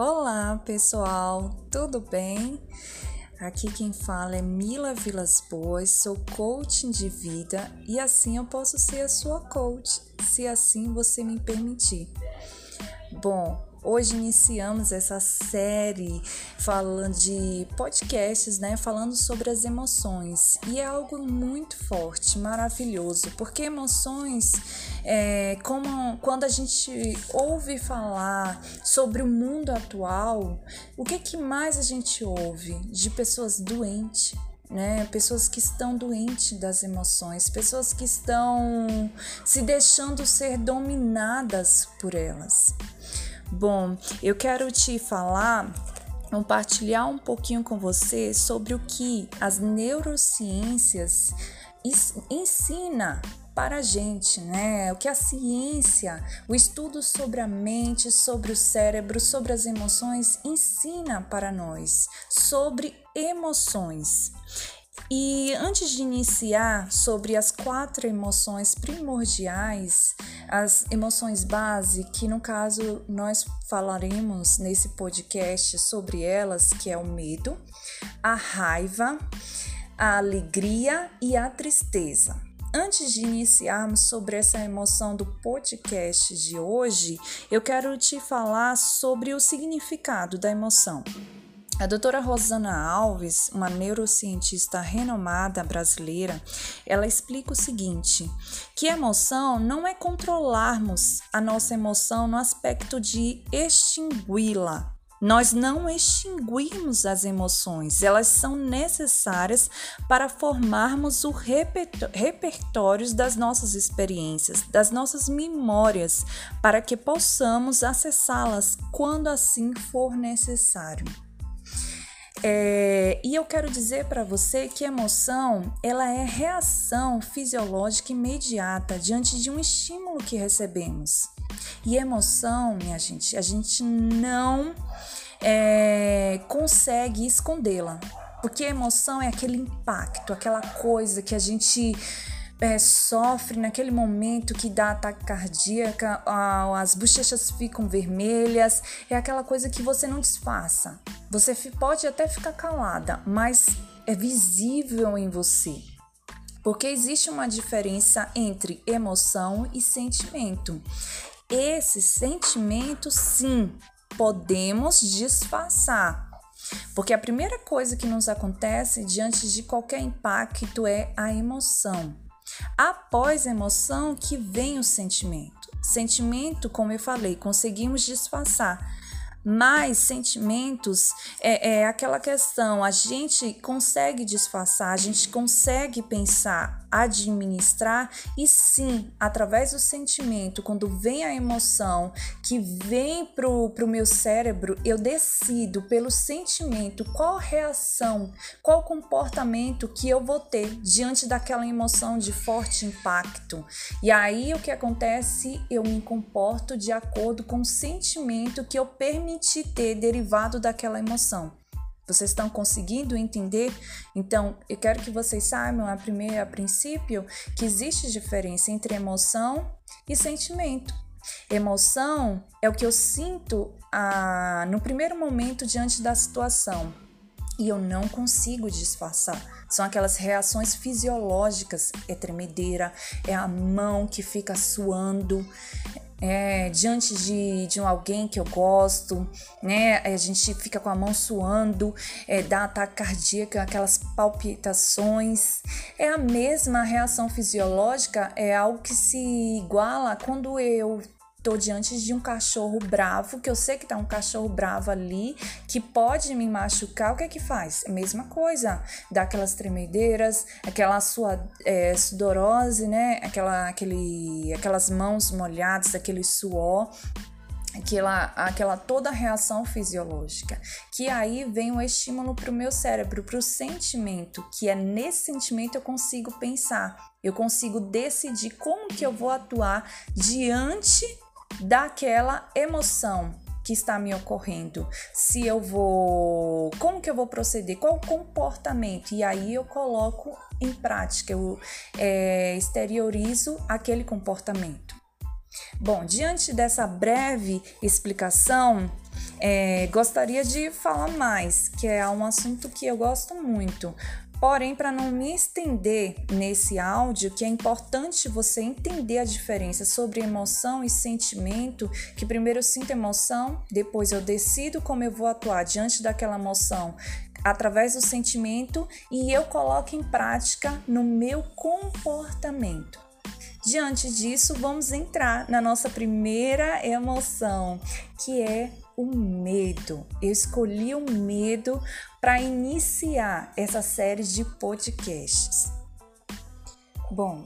Olá, pessoal, tudo bem? Aqui quem fala é Mila Vilas Boas, sou coaching de vida e assim eu posso ser a sua coach, se assim você me permitir. Bom, Hoje iniciamos essa série falando de podcasts, né? Falando sobre as emoções. E é algo muito forte, maravilhoso, porque emoções, é, como quando a gente ouve falar sobre o mundo atual, o que, que mais a gente ouve? De pessoas doentes, né? Pessoas que estão doentes das emoções, pessoas que estão se deixando ser dominadas por elas. Bom, eu quero te falar, compartilhar um pouquinho com você sobre o que as neurociências ensina para a gente, né? O que a ciência, o estudo sobre a mente, sobre o cérebro, sobre as emoções ensina para nós sobre emoções. E antes de iniciar sobre as quatro emoções primordiais, as emoções base, que no caso nós falaremos nesse podcast sobre elas, que é o medo, a raiva, a alegria e a tristeza. Antes de iniciarmos sobre essa emoção do podcast de hoje, eu quero te falar sobre o significado da emoção. A doutora Rosana Alves, uma neurocientista renomada brasileira, ela explica o seguinte: que emoção não é controlarmos a nossa emoção no aspecto de extingui-la. Nós não extinguimos as emoções, elas são necessárias para formarmos o repertório das nossas experiências, das nossas memórias, para que possamos acessá-las quando assim for necessário. É, e eu quero dizer para você que emoção ela é reação fisiológica imediata diante de um estímulo que recebemos. E emoção, minha gente, a gente não é, consegue escondê-la, porque emoção é aquele impacto, aquela coisa que a gente é, sofre naquele momento que dá ataque cardíaco, as bochechas ficam vermelhas, é aquela coisa que você não disfarça. Você pode até ficar calada, mas é visível em você. Porque existe uma diferença entre emoção e sentimento. Esse sentimento, sim, podemos disfarçar. Porque a primeira coisa que nos acontece diante de qualquer impacto é a emoção. Após a emoção que vem o sentimento. Sentimento, como eu falei, conseguimos disfarçar mas sentimentos é, é aquela questão, a gente consegue disfarçar, a gente consegue pensar, administrar e sim, através do sentimento, quando vem a emoção que vem pro, pro meu cérebro, eu decido pelo sentimento qual reação, qual comportamento que eu vou ter diante daquela emoção de forte impacto. E aí o que acontece? Eu me comporto de acordo com o sentimento que eu permiti ter derivado daquela emoção. Vocês estão conseguindo entender? Então, eu quero que vocês saibam, a primeira a princípio, que existe diferença entre emoção e sentimento. Emoção é o que eu sinto ah, no primeiro momento diante da situação e eu não consigo disfarçar. São aquelas reações fisiológicas, é tremedeira, é a mão que fica suando, é, diante de, de alguém que eu gosto, né? A gente fica com a mão suando, é, dá ataque cardíaco, aquelas palpitações. É a mesma reação fisiológica, é algo que se iguala quando eu Estou diante de um cachorro bravo, que eu sei que tá um cachorro bravo ali, que pode me machucar. O que é que faz? É mesma coisa. Dá aquelas tremedeiras, aquela sua é, sudorose, né? Aquela, aquele, aquelas mãos molhadas, aquele suor aquela, aquela toda reação fisiológica, que aí vem o estímulo para o meu cérebro, para o sentimento, que é nesse sentimento eu consigo pensar, eu consigo decidir como que eu vou atuar diante daquela emoção que está me ocorrendo. Se eu vou, como que eu vou proceder? Qual o comportamento? E aí eu coloco em prática, eu é, exteriorizo aquele comportamento. Bom, diante dessa breve explicação, é, gostaria de falar mais, que é um assunto que eu gosto muito. Porém, para não me estender nesse áudio, que é importante você entender a diferença sobre emoção e sentimento, que primeiro eu sinto emoção, depois eu decido como eu vou atuar diante daquela emoção através do sentimento e eu coloco em prática no meu comportamento. Diante disso, vamos entrar na nossa primeira emoção, que é o medo. Eu escolhi o medo para iniciar essa série de podcasts. Bom,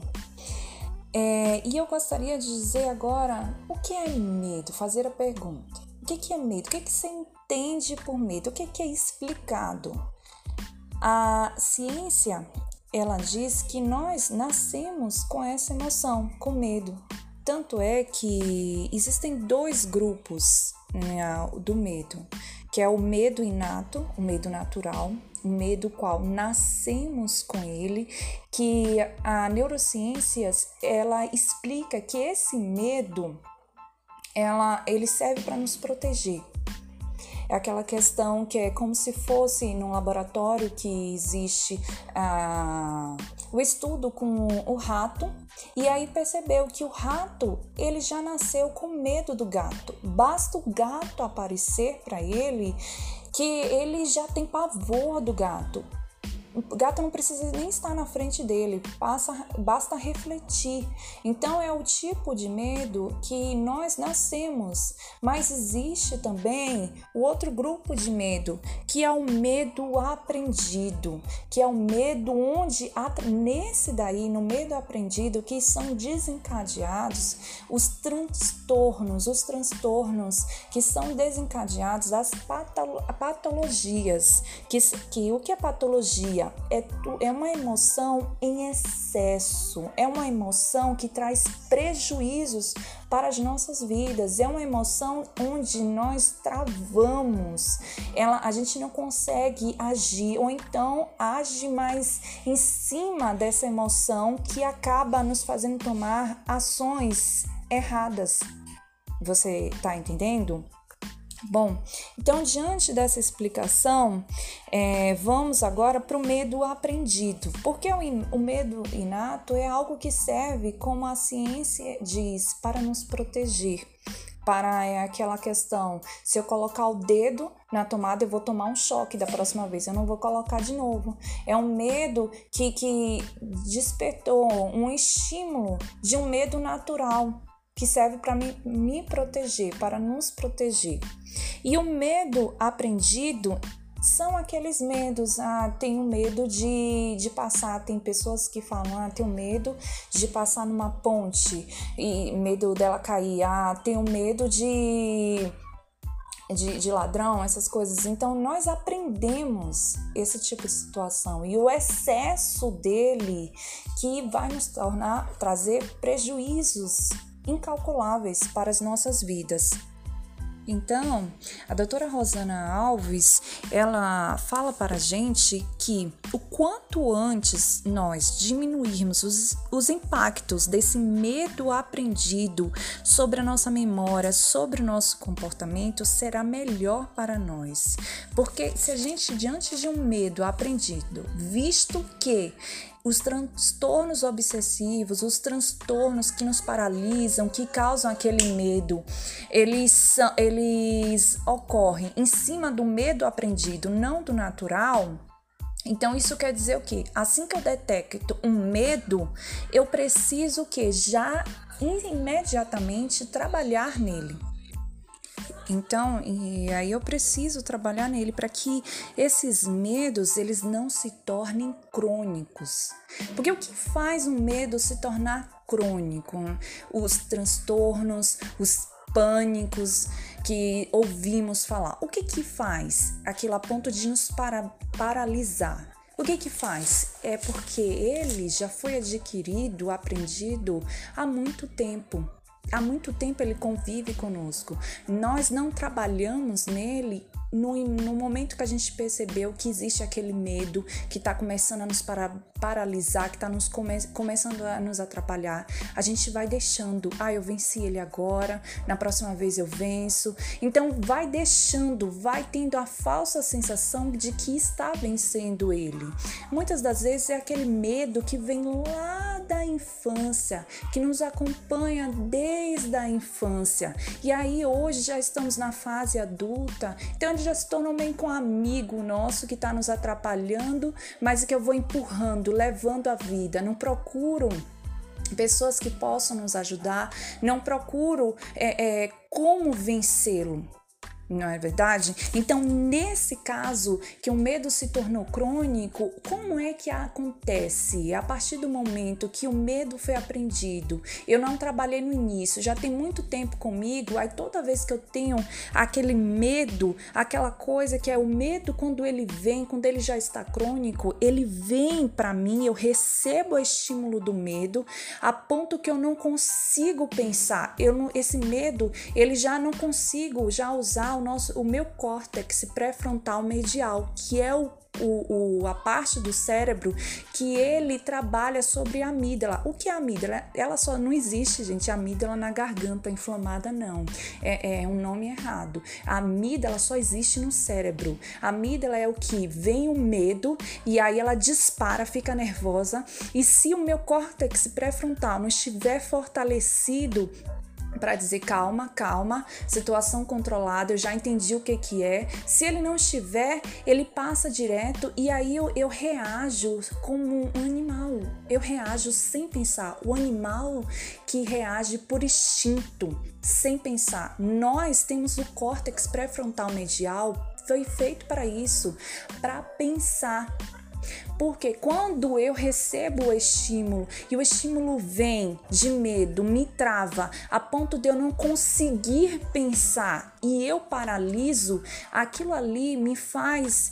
é, e eu gostaria de dizer agora o que é medo, fazer a pergunta. O que, é medo? O que, que você entende por medo? O que, que é explicado? A ciência ela diz que nós nascemos com essa emoção, com medo. Tanto é que existem dois grupos do medo, que é o medo inato, o medo natural, o medo qual nascemos com ele, que a neurociência ela explica que esse medo ela ele serve para nos proteger. É aquela questão que é como se fosse num laboratório que existe ah, o estudo com o rato e aí percebeu que o rato ele já nasceu com medo do gato. Basta o gato aparecer para ele que ele já tem pavor do gato. O gato não precisa nem estar na frente dele, passa, basta refletir. Então é o tipo de medo que nós nascemos, mas existe também o outro grupo de medo, que é o medo aprendido, que é o medo onde nesse daí, no medo aprendido, que são desencadeados os transtornos, os transtornos que são desencadeados das patologias, que, que o que é patologia é, é uma emoção em excesso, é uma emoção que traz prejuízos para as nossas vidas, é uma emoção onde nós travamos, ela, a gente não consegue agir, ou então age mais em cima dessa emoção que acaba nos fazendo tomar ações erradas. Você está entendendo? Bom, então, diante dessa explicação, é, vamos agora para o medo aprendido, porque o, o medo inato é algo que serve, como a ciência diz, para nos proteger para é aquela questão, se eu colocar o dedo na tomada, eu vou tomar um choque da próxima vez, eu não vou colocar de novo. É um medo que, que despertou um estímulo de um medo natural que serve para me, me proteger, para nos proteger. E o medo aprendido são aqueles medos. Ah, tenho medo de, de passar. Tem pessoas que falam, ah, tenho medo de passar numa ponte e medo dela cair. Ah, tenho medo de. De, de, ladrão, essas coisas. Então, nós aprendemos esse tipo de situação e o excesso dele que vai nos tornar, trazer prejuízos incalculáveis para as nossas vidas. Então, a doutora Rosana Alves, ela fala para a gente que o quanto antes nós diminuirmos os, os impactos desse medo aprendido sobre a nossa memória, sobre o nosso comportamento, será melhor para nós. Porque se a gente, diante de um medo aprendido, visto que os transtornos obsessivos, os transtornos que nos paralisam, que causam aquele medo, eles, eles ocorrem em cima do medo aprendido, não do natural. Então isso quer dizer o que? Assim que eu detecto um medo, eu preciso que já imediatamente trabalhar nele. Então, e aí eu preciso trabalhar nele para que esses medos eles não se tornem crônicos. Porque o que faz um medo se tornar crônico? Os transtornos, os pânicos que ouvimos falar. O que que faz aquilo a ponto de nos para, paralisar? O que que faz? É porque ele já foi adquirido, aprendido há muito tempo. Há muito tempo ele convive conosco. Nós não trabalhamos nele no, no momento que a gente percebeu que existe aquele medo que está começando a nos para, paralisar, que está nos come, começando a nos atrapalhar, a gente vai deixando. Ah, eu venci ele agora, na próxima vez eu venço. Então, vai deixando, vai tendo a falsa sensação de que está vencendo ele. Muitas das vezes é aquele medo que vem lá da infância, que nos acompanha desde a infância. E aí, hoje já estamos na fase adulta, então já se tornou meio com um amigo nosso que está nos atrapalhando, mas que eu vou empurrando, levando a vida. Não procuro pessoas que possam nos ajudar, não procuro é, é, como vencê-lo não é verdade? Então, nesse caso que o medo se tornou crônico, como é que acontece? A partir do momento que o medo foi aprendido, eu não trabalhei no início, já tem muito tempo comigo, aí toda vez que eu tenho aquele medo, aquela coisa que é o medo quando ele vem, quando ele já está crônico, ele vem para mim, eu recebo o estímulo do medo, a ponto que eu não consigo pensar. Eu não, esse medo, ele já não consigo já usar nosso, o meu córtex pré-frontal medial, que é o o, o, a parte do cérebro que ele trabalha sobre a amígdala. O que é a amígdala? Ela só não existe, gente, a amígdala na garganta inflamada, não. É, é um nome errado. A amígdala só existe no cérebro. A amígdala é o que vem o medo e aí ela dispara, fica nervosa. E se o meu córtex pré-frontal não estiver fortalecido, para dizer calma, calma, situação controlada, eu já entendi o que que é. Se ele não estiver, ele passa direto e aí eu, eu reajo como um animal. Eu reajo sem pensar. O animal que reage por instinto, sem pensar. Nós temos o córtex pré-frontal medial foi feito para isso, para pensar. Porque quando eu recebo o estímulo e o estímulo vem de medo, me trava a ponto de eu não conseguir pensar e eu paraliso, aquilo ali me faz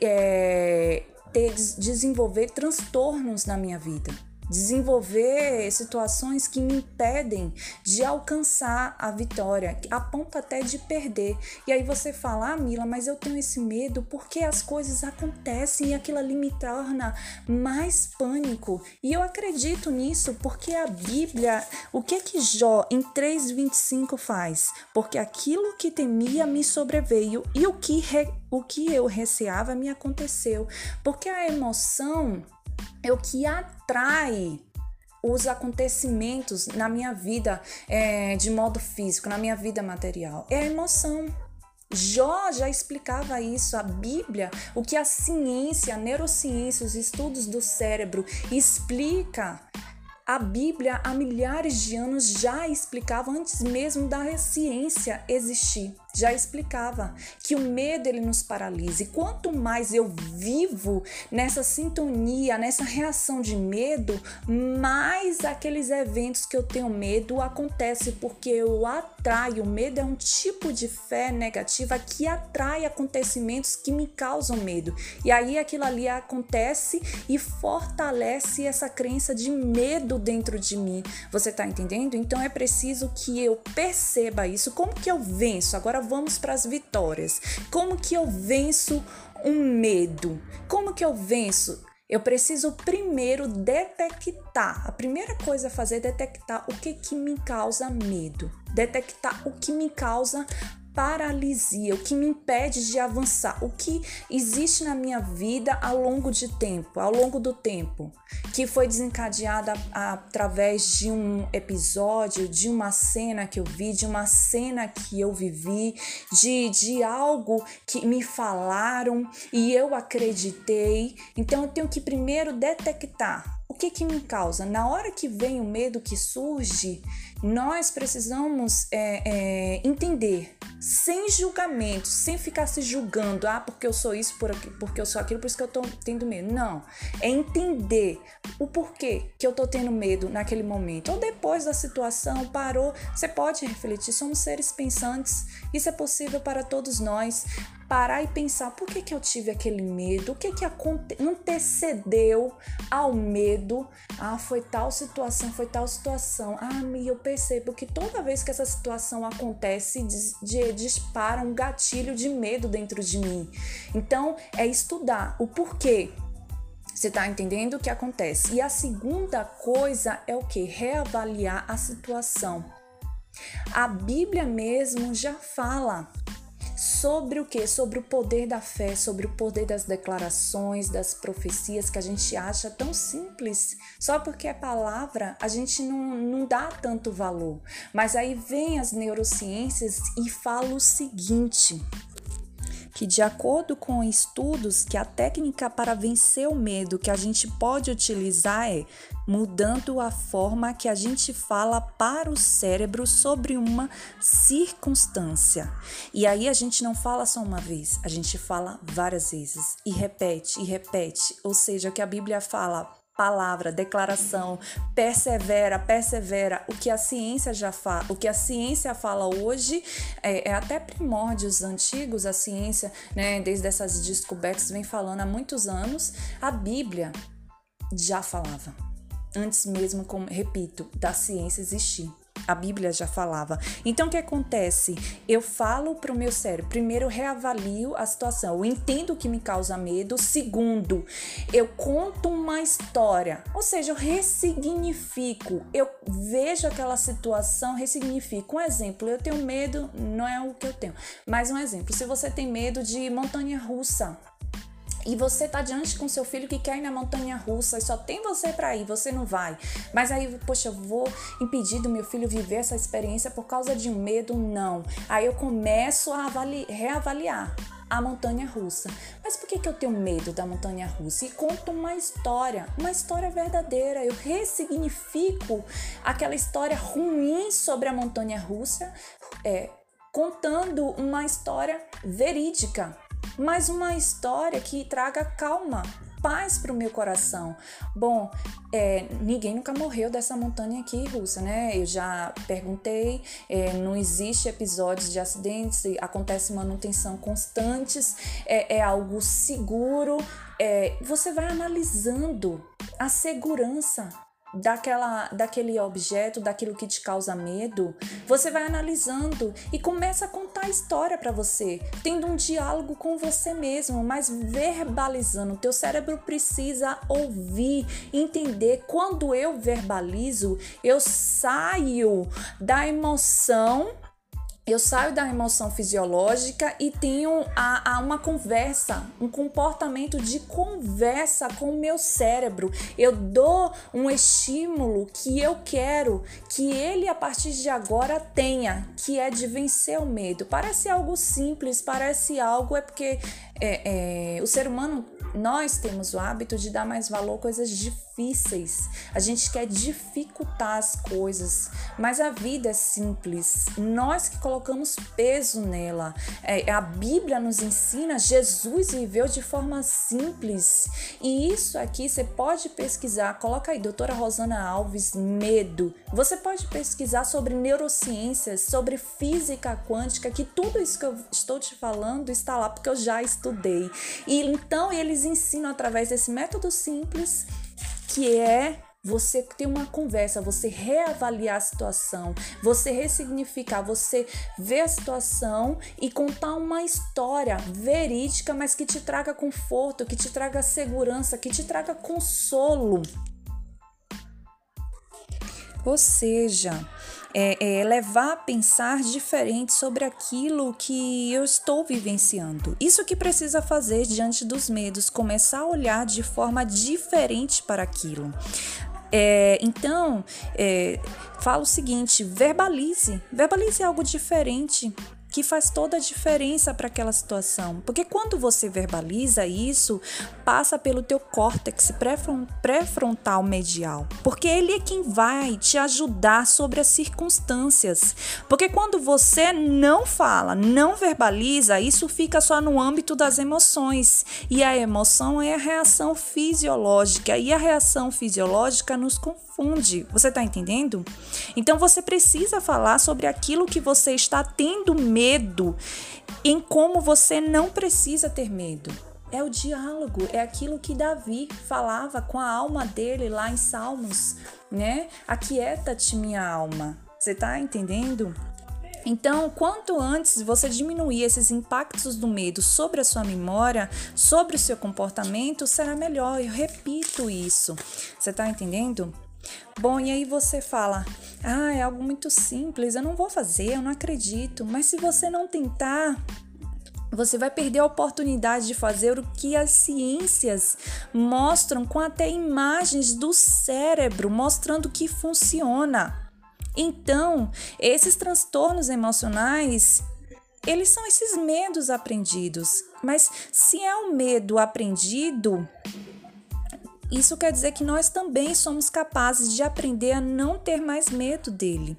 é, ter, desenvolver transtornos na minha vida desenvolver situações que me impedem de alcançar a vitória, a ponto até de perder. E aí você fala, ah, Mila, mas eu tenho esse medo porque as coisas acontecem e aquilo ali me torna mais pânico. E eu acredito nisso porque a Bíblia, o que que Jó em 3:25 faz? Porque aquilo que temia me sobreveio e o que re, o que eu receava me aconteceu. Porque a emoção é o que atrai os acontecimentos na minha vida é, de modo físico, na minha vida material. É a emoção. Jó já explicava isso, a Bíblia, o que a ciência, a neurociência, os estudos do cérebro explica a Bíblia, há milhares de anos, já explicava antes mesmo da ciência existir. Já explicava que o medo ele nos paralisa. E quanto mais eu vivo nessa sintonia, nessa reação de medo, mais aqueles eventos que eu tenho medo acontecem porque eu atraio. O medo é um tipo de fé negativa que atrai acontecimentos que me causam medo. E aí aquilo ali acontece e fortalece essa crença de medo dentro de mim. Você tá entendendo? Então é preciso que eu perceba isso. Como que eu venço? Agora vamos para as vitórias. Como que eu venço um medo? Como que eu venço? Eu preciso primeiro detectar. A primeira coisa a fazer é detectar o que, que me causa medo. Detectar o que me causa paralisia, o que me impede de avançar, o que existe na minha vida ao longo de tempo, ao longo do tempo, que foi desencadeada através de um episódio, de uma cena que eu vi, de uma cena que eu vivi, de, de algo que me falaram e eu acreditei. Então eu tenho que primeiro detectar que que me causa? Na hora que vem o medo que surge, nós precisamos é, é, entender, sem julgamento, sem ficar se julgando, ah, porque eu sou isso, porque eu sou aquilo, por isso que eu tô tendo medo. Não, é entender o porquê que eu tô tendo medo naquele momento. Ou depois da situação, parou, você pode refletir, somos seres pensantes, isso é possível para todos nós. Parar e pensar por que, que eu tive aquele medo, o que, que antecedeu ao medo. Ah, foi tal situação, foi tal situação. Ah, e eu percebo que toda vez que essa situação acontece, dispara um gatilho de medo dentro de mim. Então, é estudar o porquê. Você está entendendo o que acontece? E a segunda coisa é o que? Reavaliar a situação. A Bíblia mesmo já fala sobre o que? Sobre o poder da fé, sobre o poder das declarações, das profecias que a gente acha tão simples. Só porque é palavra, a gente não, não dá tanto valor. Mas aí vem as neurociências e fala o seguinte: que, de acordo com estudos, que a técnica para vencer o medo que a gente pode utilizar é mudando a forma que a gente fala para o cérebro sobre uma circunstância. E aí a gente não fala só uma vez, a gente fala várias vezes e repete e repete. Ou seja, que a Bíblia fala palavra, declaração, persevera, persevera. O que a ciência já fala, o que a ciência fala hoje é, é, até primórdios antigos, a ciência, né, desde essas descobertas vem falando há muitos anos, a Bíblia já falava. Antes mesmo, como repito, da ciência existir. A Bíblia já falava. Então o que acontece? Eu falo para o meu cérebro, primeiro eu reavalio a situação, eu entendo o que me causa medo. Segundo, eu conto uma história, ou seja, eu ressignifico, eu vejo aquela situação, ressignifico. Um exemplo, eu tenho medo, não é o que eu tenho, mas um exemplo, se você tem medo de montanha russa, e você tá diante com seu filho que quer ir na montanha russa e só tem você para ir, você não vai. Mas aí, poxa, eu vou impedir do meu filho viver essa experiência por causa de um medo? Não. Aí eu começo a reavaliar a montanha russa. Mas por que, que eu tenho medo da montanha russa? E conto uma história, uma história verdadeira. Eu ressignifico aquela história ruim sobre a montanha russa, é, contando uma história verídica mas uma história que traga calma, paz para o meu coração. Bom, é, ninguém nunca morreu dessa montanha aqui russa, né? Eu já perguntei, é, não existe episódios de acidentes, acontece manutenção constantes, é, é algo seguro. É, você vai analisando a segurança daquela, daquele objeto, daquilo que te causa medo, você vai analisando e começa a contar a história para você, tendo um diálogo com você mesmo, mas verbalizando. Teu cérebro precisa ouvir, entender. Quando eu verbalizo, eu saio da emoção eu saio da emoção fisiológica e tenho a, a, uma conversa, um comportamento de conversa com o meu cérebro. Eu dou um estímulo que eu quero que ele a partir de agora tenha, que é de vencer o medo. Parece algo simples, parece algo é porque é, é, o ser humano nós temos o hábito de dar mais valor a coisas difíceis. A gente quer dificultar as coisas, mas a vida é simples. Nós que colocamos peso nela. É, a Bíblia nos ensina, Jesus viveu de forma simples. E isso aqui você pode pesquisar. Coloca aí, doutora Rosana Alves, medo. Você pode pesquisar sobre neurociências, sobre física quântica, que tudo isso que eu estou te falando está lá porque eu já estudei. E então eles ensinam através desse método simples que é você ter uma conversa, você reavaliar a situação, você ressignificar, você ver a situação e contar uma história verídica, mas que te traga conforto, que te traga segurança, que te traga consolo. Ou seja, é, é, levar a pensar diferente sobre aquilo que eu estou vivenciando. Isso que precisa fazer diante dos medos, começar a olhar de forma diferente para aquilo. É, então, é, fala o seguinte: verbalize, verbalize algo diferente que faz toda a diferença para aquela situação. Porque quando você verbaliza isso, passa pelo teu córtex pré-frontal medial, porque ele é quem vai te ajudar sobre as circunstâncias. Porque quando você não fala, não verbaliza, isso fica só no âmbito das emoções. E a emoção é a reação fisiológica, e a reação fisiológica nos confunde. Você está entendendo? Então você precisa falar sobre aquilo que você está tendo medo medo em como você não precisa ter medo. É o diálogo, é aquilo que Davi falava com a alma dele lá em Salmos, né? Aquieta-te, minha alma. Você tá entendendo? Então, quanto antes você diminuir esses impactos do medo sobre a sua memória, sobre o seu comportamento, será melhor. Eu repito isso. Você está entendendo? Bom, e aí você fala: ah, é algo muito simples, eu não vou fazer, eu não acredito. Mas se você não tentar, você vai perder a oportunidade de fazer o que as ciências mostram com até imagens do cérebro, mostrando que funciona. Então, esses transtornos emocionais, eles são esses medos aprendidos. Mas se é um medo aprendido, isso quer dizer que nós também somos capazes de aprender a não ter mais medo dele.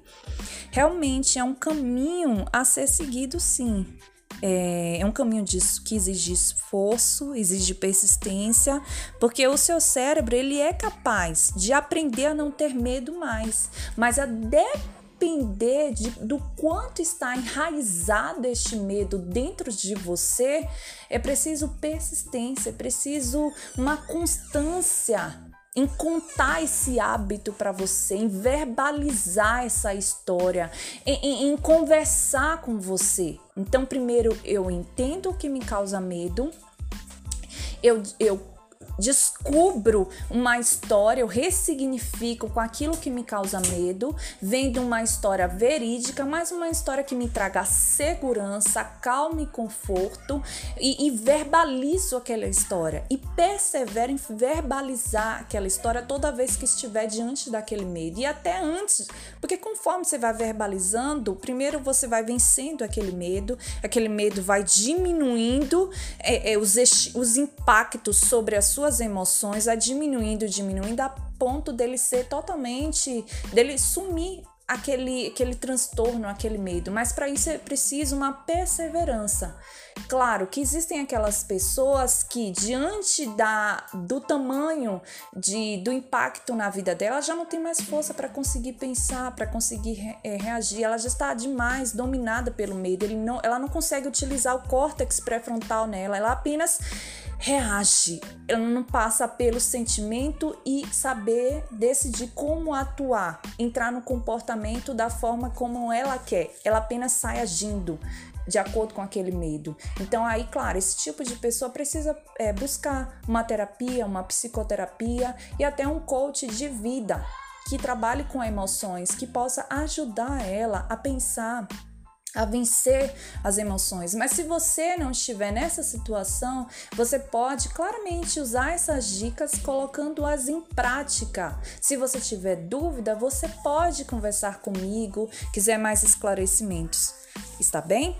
Realmente é um caminho a ser seguido, sim. É, é um caminho disso que exige esforço, exige persistência, porque o seu cérebro ele é capaz de aprender a não ter medo mais, mas a depender de, do quanto está enraizado este medo dentro de você, é preciso persistência, é preciso uma constância em contar esse hábito para você, em verbalizar essa história, em, em, em, conversar com você. Então, primeiro eu entendo o que me causa medo, eu, eu descubro uma história, eu ressignifico com aquilo que me causa medo, vendo uma história verídica, mas uma história que me traga segurança, calma e conforto e, e verbalizo aquela história e persevero em verbalizar aquela história toda vez que estiver diante daquele medo e até antes, porque conforme você vai verbalizando, primeiro você vai vencendo aquele medo, aquele medo vai diminuindo é, é, os, os impactos sobre a sua suas emoções vai diminuindo, diminuindo a ponto dele ser totalmente, dele sumir aquele, aquele transtorno, aquele medo. Mas para isso é preciso uma perseverança. Claro que existem aquelas pessoas que, diante da, do tamanho de, do impacto na vida dela, já não tem mais força para conseguir pensar, para conseguir é, reagir. Ela já está demais dominada pelo medo. Ele não, ela não consegue utilizar o córtex pré-frontal nela. Ela apenas reage, ela não passa pelo sentimento e saber decidir como atuar, entrar no comportamento da forma como ela quer. Ela apenas sai agindo de acordo com aquele medo. Então, aí, claro, esse tipo de pessoa precisa é, buscar uma terapia, uma psicoterapia e até um coach de vida que trabalhe com emoções, que possa ajudar ela a pensar a vencer as emoções. Mas se você não estiver nessa situação, você pode claramente usar essas dicas colocando-as em prática. Se você tiver dúvida, você pode conversar comigo, quiser mais esclarecimentos. Está bem?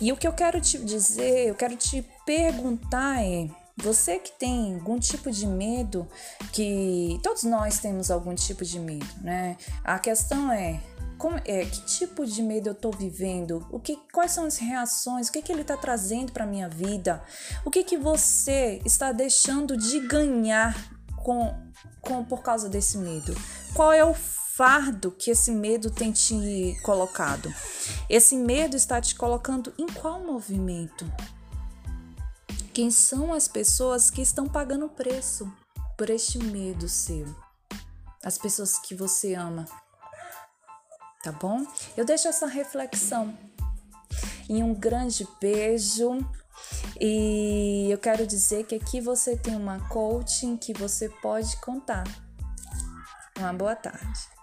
E o que eu quero te dizer, eu quero te perguntar é: você que tem algum tipo de medo, que todos nós temos algum tipo de medo, né? A questão é como, é, que tipo de medo eu estou vivendo? O que, quais são as reações? O que, que ele está trazendo para minha vida? O que, que você está deixando de ganhar com, com por causa desse medo? Qual é o fardo que esse medo tem te colocado? Esse medo está te colocando em qual movimento? Quem são as pessoas que estão pagando preço por este medo seu? As pessoas que você ama tá bom? Eu deixo essa reflexão e um grande beijo. E eu quero dizer que aqui você tem uma coaching que você pode contar. Uma boa tarde.